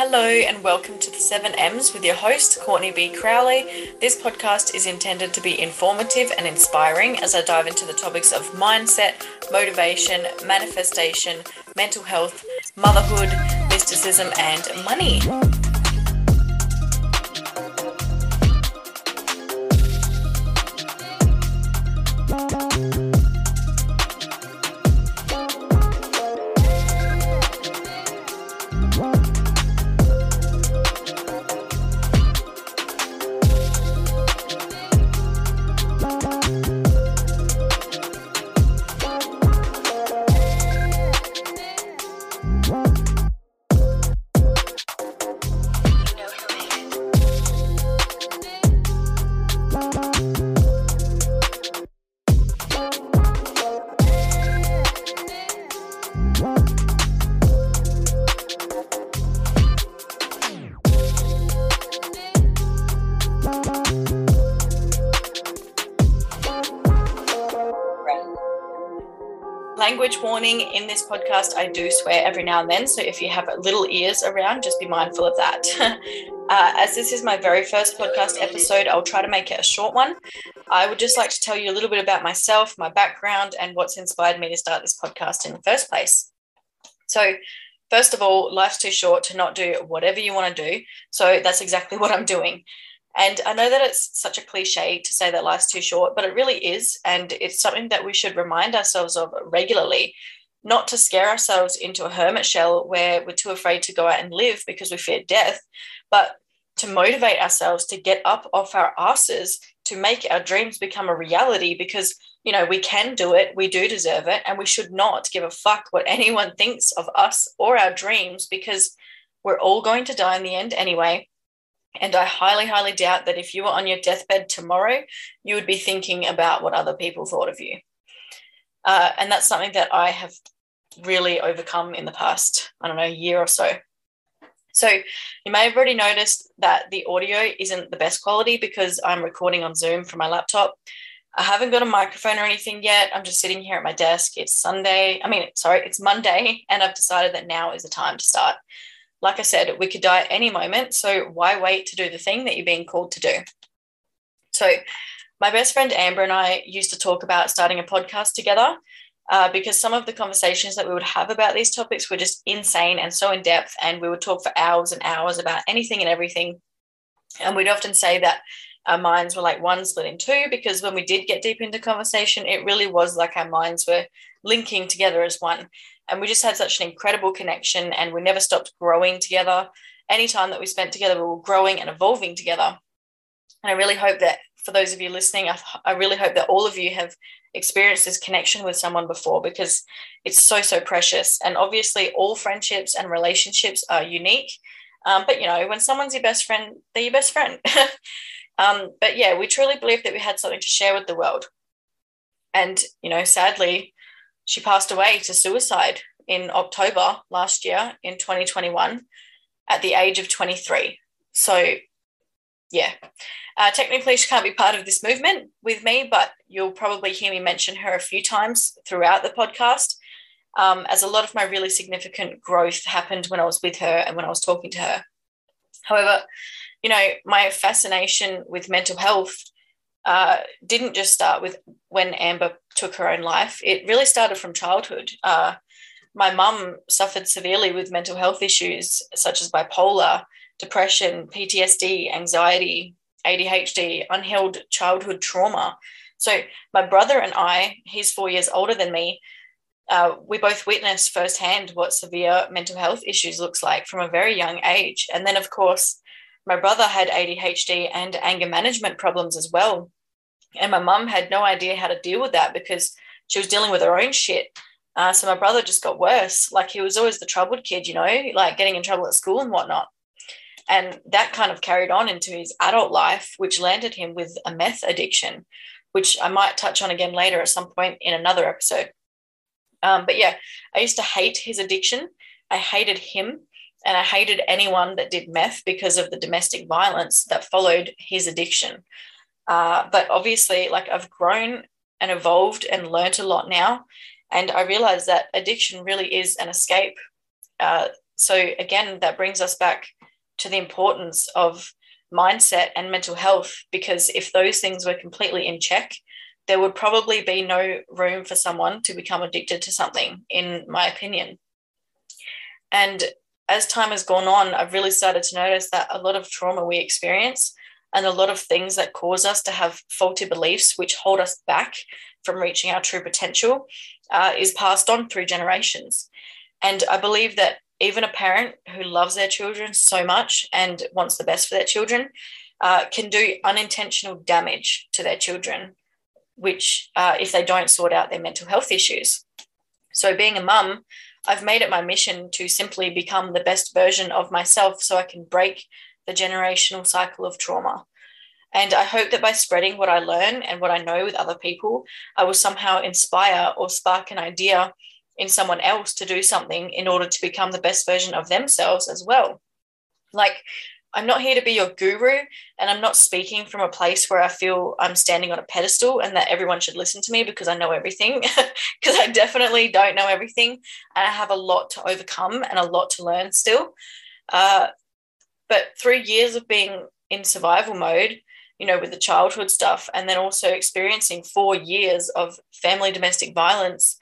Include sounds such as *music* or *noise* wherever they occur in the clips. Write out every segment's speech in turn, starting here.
Hello and welcome to the 7Ms with your host, Courtney B. Crowley. This podcast is intended to be informative and inspiring as I dive into the topics of mindset, motivation, manifestation, mental health, motherhood, mysticism, and money. Language warning in this podcast. I do swear every now and then. So if you have little ears around, just be mindful of that. *laughs* uh, as this is my very first podcast episode, I'll try to make it a short one. I would just like to tell you a little bit about myself, my background, and what's inspired me to start this podcast in the first place. So, first of all, life's too short to not do whatever you want to do. So, that's exactly *laughs* what I'm doing. And I know that it's such a cliche to say that life's too short, but it really is. And it's something that we should remind ourselves of regularly, not to scare ourselves into a hermit shell where we're too afraid to go out and live because we fear death, but to motivate ourselves to get up off our asses to make our dreams become a reality because you know we can do it we do deserve it and we should not give a fuck what anyone thinks of us or our dreams because we're all going to die in the end anyway and I highly, highly doubt that if you were on your deathbed tomorrow, you would be thinking about what other people thought of you. Uh, and that's something that I have really overcome in the past, I don't know, year or so. So you may have already noticed that the audio isn't the best quality because I'm recording on Zoom from my laptop. I haven't got a microphone or anything yet. I'm just sitting here at my desk. It's Sunday. I mean, sorry, it's Monday, and I've decided that now is the time to start like I said, we could die at any moment. So why wait to do the thing that you're being called to do? So, my best friend Amber and I used to talk about starting a podcast together uh, because some of the conversations that we would have about these topics were just insane and so in depth. And we would talk for hours and hours about anything and everything. And we'd often say that our minds were like one split in two because when we did get deep into conversation, it really was like our minds were linking together as one. And we just had such an incredible connection and we never stopped growing together. Any time that we spent together, we were growing and evolving together. And I really hope that for those of you listening, I, I really hope that all of you have experienced this connection with someone before because it's so, so precious. And obviously, all friendships and relationships are unique. Um, but, you know, when someone's your best friend, they're your best friend. *laughs* um, but yeah, we truly believe that we had something to share with the world. And, you know, sadly, she passed away to suicide in October last year in 2021 at the age of 23. So, yeah, uh, technically she can't be part of this movement with me, but you'll probably hear me mention her a few times throughout the podcast. Um, as a lot of my really significant growth happened when I was with her and when I was talking to her. However, you know, my fascination with mental health uh, didn't just start with when Amber took her own life. It really started from childhood. Uh, my mum suffered severely with mental health issues such as bipolar, depression, PTSD, anxiety, ADHD, unhealed childhood trauma. So, my brother and I, he's four years older than me, uh, we both witnessed firsthand what severe mental health issues looks like from a very young age. And then, of course, my brother had ADHD and anger management problems as well. And my mum had no idea how to deal with that because she was dealing with her own shit. Uh, so my brother just got worse. Like he was always the troubled kid, you know, like getting in trouble at school and whatnot. And that kind of carried on into his adult life, which landed him with a meth addiction, which I might touch on again later at some point in another episode. Um, but yeah, I used to hate his addiction. I hated him and I hated anyone that did meth because of the domestic violence that followed his addiction. Uh, but obviously, like I've grown and evolved and learnt a lot now. And I realize that addiction really is an escape. Uh, so again, that brings us back to the importance of mindset and mental health because if those things were completely in check, there would probably be no room for someone to become addicted to something, in my opinion. And as time has gone on, I've really started to notice that a lot of trauma we experience and a lot of things that cause us to have faulty beliefs, which hold us back from reaching our true potential, uh, is passed on through generations. And I believe that even a parent who loves their children so much and wants the best for their children uh, can do unintentional damage to their children, which uh, if they don't sort out their mental health issues. So, being a mum, I've made it my mission to simply become the best version of myself so I can break the generational cycle of trauma. And I hope that by spreading what I learn and what I know with other people, I will somehow inspire or spark an idea in someone else to do something in order to become the best version of themselves as well. Like, I'm not here to be your guru, and I'm not speaking from a place where I feel I'm standing on a pedestal and that everyone should listen to me because I know everything, *laughs* because I definitely don't know everything. And I have a lot to overcome and a lot to learn still. Uh, but three years of being in survival mode, you know, with the childhood stuff, and then also experiencing four years of family domestic violence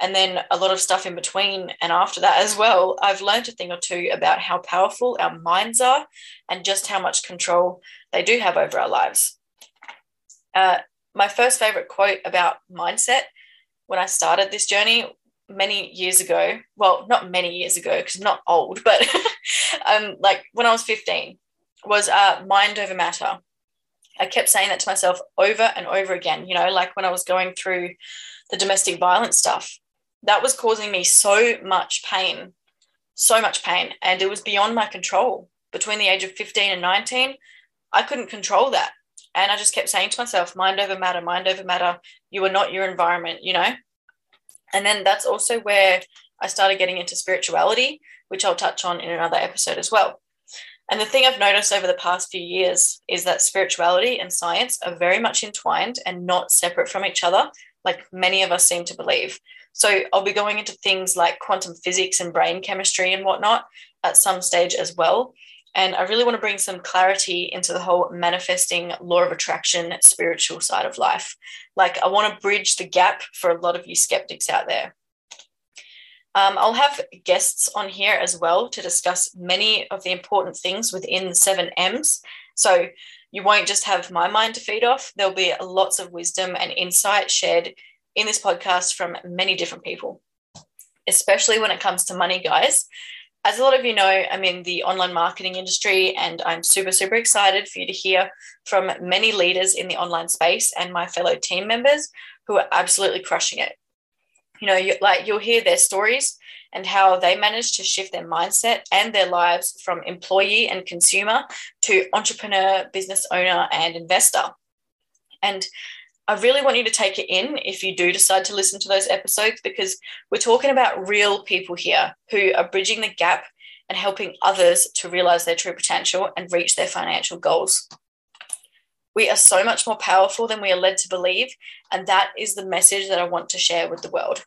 and then a lot of stuff in between and after that as well i've learned a thing or two about how powerful our minds are and just how much control they do have over our lives. Uh, my first favorite quote about mindset when i started this journey many years ago well not many years ago because i'm not old but *laughs* um, like when i was 15 was uh, mind over matter i kept saying that to myself over and over again you know like when i was going through the domestic violence stuff that was causing me so much pain, so much pain. And it was beyond my control. Between the age of 15 and 19, I couldn't control that. And I just kept saying to myself, mind over matter, mind over matter. You are not your environment, you know? And then that's also where I started getting into spirituality, which I'll touch on in another episode as well. And the thing I've noticed over the past few years is that spirituality and science are very much entwined and not separate from each other, like many of us seem to believe. So I'll be going into things like quantum physics and brain chemistry and whatnot at some stage as well. And I really want to bring some clarity into the whole manifesting law of attraction spiritual side of life. Like, I want to bridge the gap for a lot of you skeptics out there. Um, I'll have guests on here as well to discuss many of the important things within the seven M's. So you won't just have my mind to feed off, there'll be lots of wisdom and insight shared in this podcast from many different people, especially when it comes to money, guys. As a lot of you know, I'm in the online marketing industry and I'm super, super excited for you to hear from many leaders in the online space and my fellow team members who are absolutely crushing it. You know, you, like you'll hear their stories and how they managed to shift their mindset and their lives from employee and consumer to entrepreneur, business owner, and investor. And I really want you to take it in if you do decide to listen to those episodes because we're talking about real people here who are bridging the gap and helping others to realize their true potential and reach their financial goals. We are so much more powerful than we are led to believe. And that is the message that I want to share with the world.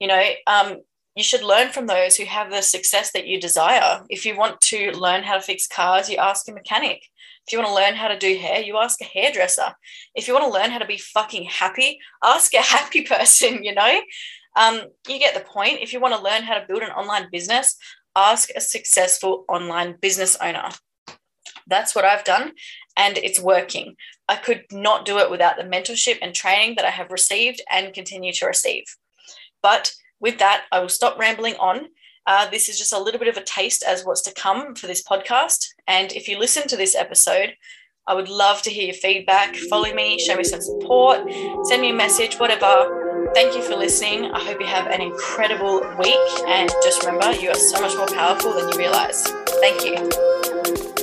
You know, um, you should learn from those who have the success that you desire. If you want to learn how to fix cars, you ask a mechanic. If you want to learn how to do hair, you ask a hairdresser. If you want to learn how to be fucking happy, ask a *laughs* happy person, you know? Um, you get the point. If you want to learn how to build an online business, ask a successful online business owner. That's what I've done, and it's working. I could not do it without the mentorship and training that I have received and continue to receive. But with that, I will stop rambling on uh, this is just a little bit of a taste as what's to come for this podcast. And if you listen to this episode, I would love to hear your feedback. Follow me, show me some support, send me a message, whatever. Thank you for listening. I hope you have an incredible week. And just remember, you are so much more powerful than you realize. Thank you.